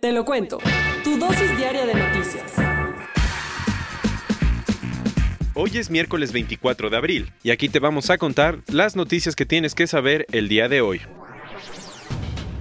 Te lo cuento. Tu dosis diaria de noticias. Hoy es miércoles 24 de abril y aquí te vamos a contar las noticias que tienes que saber el día de hoy.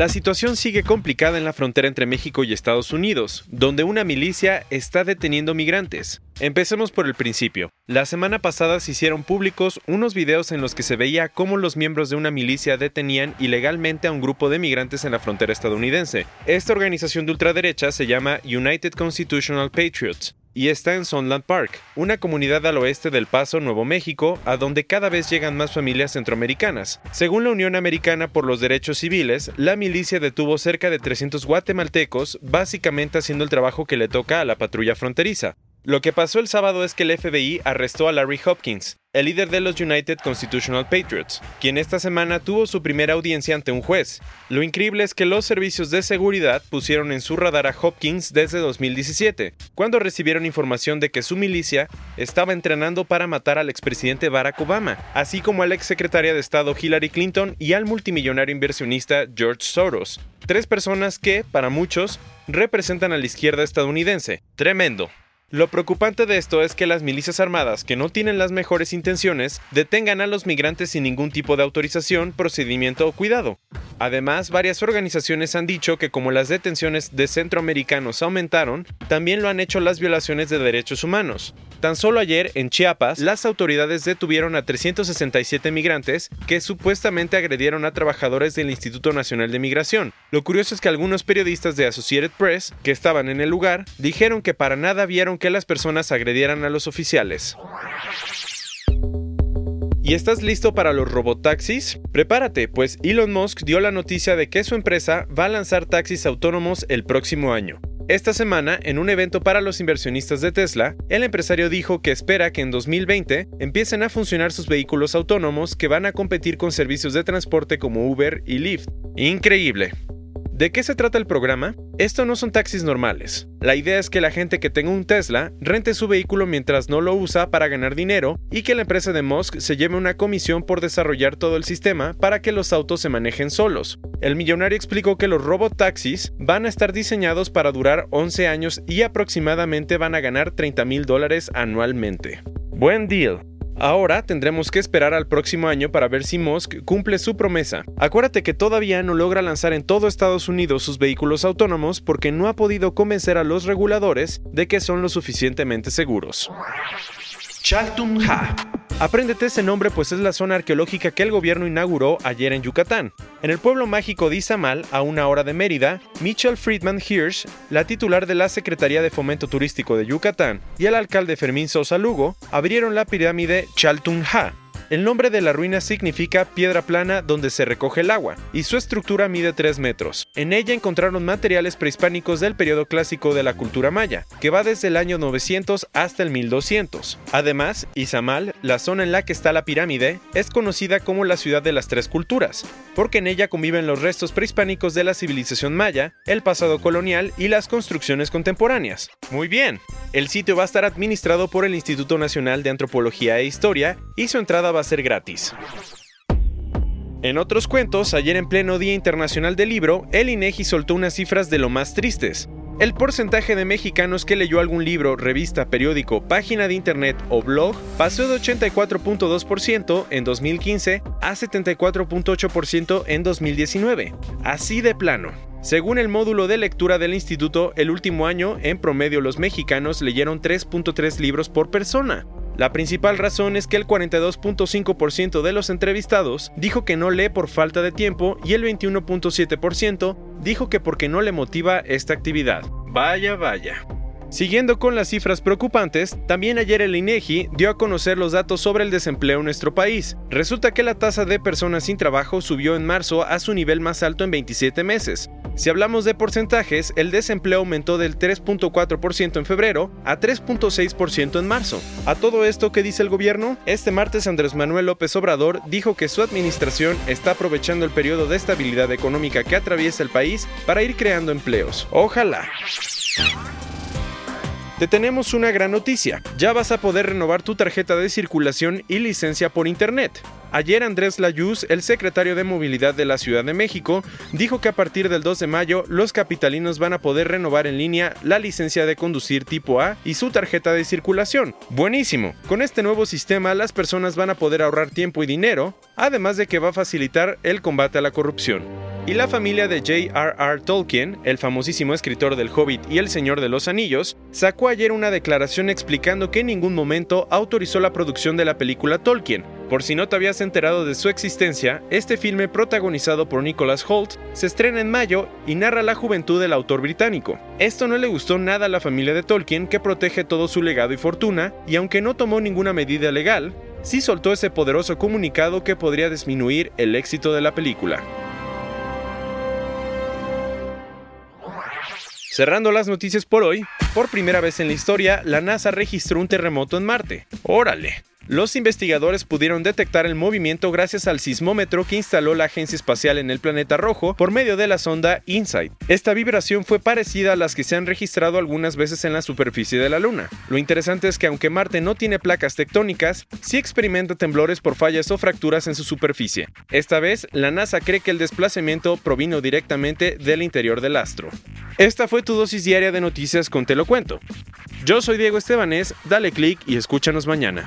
La situación sigue complicada en la frontera entre México y Estados Unidos, donde una milicia está deteniendo migrantes. Empecemos por el principio. La semana pasada se hicieron públicos unos videos en los que se veía cómo los miembros de una milicia detenían ilegalmente a un grupo de migrantes en la frontera estadounidense. Esta organización de ultraderecha se llama United Constitutional Patriots y está en Sunland Park, una comunidad al oeste del Paso, Nuevo México, a donde cada vez llegan más familias centroamericanas. Según la Unión Americana por los Derechos Civiles, la milicia detuvo cerca de 300 guatemaltecos, básicamente haciendo el trabajo que le toca a la patrulla fronteriza. Lo que pasó el sábado es que el FBI arrestó a Larry Hopkins, el líder de los United Constitutional Patriots, quien esta semana tuvo su primera audiencia ante un juez. Lo increíble es que los servicios de seguridad pusieron en su radar a Hopkins desde 2017, cuando recibieron información de que su milicia estaba entrenando para matar al expresidente Barack Obama, así como a la exsecretaria de Estado Hillary Clinton y al multimillonario inversionista George Soros, tres personas que, para muchos, representan a la izquierda estadounidense. Tremendo. Lo preocupante de esto es que las milicias armadas, que no tienen las mejores intenciones, detengan a los migrantes sin ningún tipo de autorización, procedimiento o cuidado. Además, varias organizaciones han dicho que como las detenciones de centroamericanos aumentaron, también lo han hecho las violaciones de derechos humanos. Tan solo ayer, en Chiapas, las autoridades detuvieron a 367 migrantes que supuestamente agredieron a trabajadores del Instituto Nacional de Migración. Lo curioso es que algunos periodistas de Associated Press, que estaban en el lugar, dijeron que para nada vieron que las personas agredieran a los oficiales. ¿Y estás listo para los robotaxis? Prepárate, pues Elon Musk dio la noticia de que su empresa va a lanzar taxis autónomos el próximo año. Esta semana, en un evento para los inversionistas de Tesla, el empresario dijo que espera que en 2020 empiecen a funcionar sus vehículos autónomos que van a competir con servicios de transporte como Uber y Lyft. Increíble. ¿De qué se trata el programa? Esto no son taxis normales. La idea es que la gente que tenga un Tesla rente su vehículo mientras no lo usa para ganar dinero y que la empresa de Musk se lleve una comisión por desarrollar todo el sistema para que los autos se manejen solos. El millonario explicó que los robotaxis van a estar diseñados para durar 11 años y aproximadamente van a ganar 30 mil dólares anualmente. Buen deal. Ahora tendremos que esperar al próximo año para ver si Musk cumple su promesa. Acuérdate que todavía no logra lanzar en todo Estados Unidos sus vehículos autónomos porque no ha podido convencer a los reguladores de que son lo suficientemente seguros. Chaltun Ha. Apréndete ese nombre pues es la zona arqueológica que el gobierno inauguró ayer en Yucatán. En el pueblo mágico de Izamal, a una hora de Mérida, Mitchell Friedman Hirsch, la titular de la Secretaría de Fomento Turístico de Yucatán, y el alcalde Fermín Sosa Lugo abrieron la pirámide Chaltun Ha, el nombre de la ruina significa piedra plana donde se recoge el agua, y su estructura mide 3 metros. En ella encontraron materiales prehispánicos del periodo clásico de la cultura maya, que va desde el año 900 hasta el 1200. Además, Izamal, la zona en la que está la pirámide, es conocida como la ciudad de las tres culturas, porque en ella conviven los restos prehispánicos de la civilización maya, el pasado colonial y las construcciones contemporáneas. Muy bien, el sitio va a estar administrado por el Instituto Nacional de Antropología e Historia y su entrada va a ser gratis. En otros cuentos, ayer en pleno Día Internacional del Libro, el INEGI soltó unas cifras de lo más tristes. El porcentaje de mexicanos que leyó algún libro, revista, periódico, página de internet o blog pasó de 84.2% en 2015 a 74.8% en 2019. Así de plano. Según el módulo de lectura del instituto, el último año, en promedio los mexicanos leyeron 3.3 libros por persona. La principal razón es que el 42.5% de los entrevistados dijo que no lee por falta de tiempo y el 21.7% dijo que porque no le motiva esta actividad. Vaya, vaya. Siguiendo con las cifras preocupantes, también ayer el INEGI dio a conocer los datos sobre el desempleo en nuestro país. Resulta que la tasa de personas sin trabajo subió en marzo a su nivel más alto en 27 meses. Si hablamos de porcentajes, el desempleo aumentó del 3.4% en febrero a 3.6% en marzo. ¿A todo esto qué dice el gobierno? Este martes Andrés Manuel López Obrador dijo que su administración está aprovechando el periodo de estabilidad económica que atraviesa el país para ir creando empleos. Ojalá. Te tenemos una gran noticia. Ya vas a poder renovar tu tarjeta de circulación y licencia por Internet. Ayer Andrés Layuz, el secretario de Movilidad de la Ciudad de México, dijo que a partir del 2 de mayo los capitalinos van a poder renovar en línea la licencia de conducir tipo A y su tarjeta de circulación. Buenísimo. Con este nuevo sistema las personas van a poder ahorrar tiempo y dinero, además de que va a facilitar el combate a la corrupción. Y la familia de J.R.R. Tolkien, el famosísimo escritor del Hobbit y El Señor de los Anillos, sacó ayer una declaración explicando que en ningún momento autorizó la producción de la película Tolkien. Por si no te habías enterado de su existencia, este filme protagonizado por Nicholas Holt se estrena en mayo y narra la juventud del autor británico. Esto no le gustó nada a la familia de Tolkien que protege todo su legado y fortuna, y aunque no tomó ninguna medida legal, sí soltó ese poderoso comunicado que podría disminuir el éxito de la película. Cerrando las noticias por hoy, por primera vez en la historia, la NASA registró un terremoto en Marte. ¡Órale! Los investigadores pudieron detectar el movimiento gracias al sismómetro que instaló la Agencia Espacial en el planeta rojo por medio de la sonda InSight. Esta vibración fue parecida a las que se han registrado algunas veces en la superficie de la Luna. Lo interesante es que aunque Marte no tiene placas tectónicas, sí experimenta temblores por fallas o fracturas en su superficie. Esta vez, la NASA cree que el desplazamiento provino directamente del interior del astro. Esta fue tu dosis diaria de noticias con Te lo cuento. Yo soy Diego Estebanés, dale click y escúchanos mañana.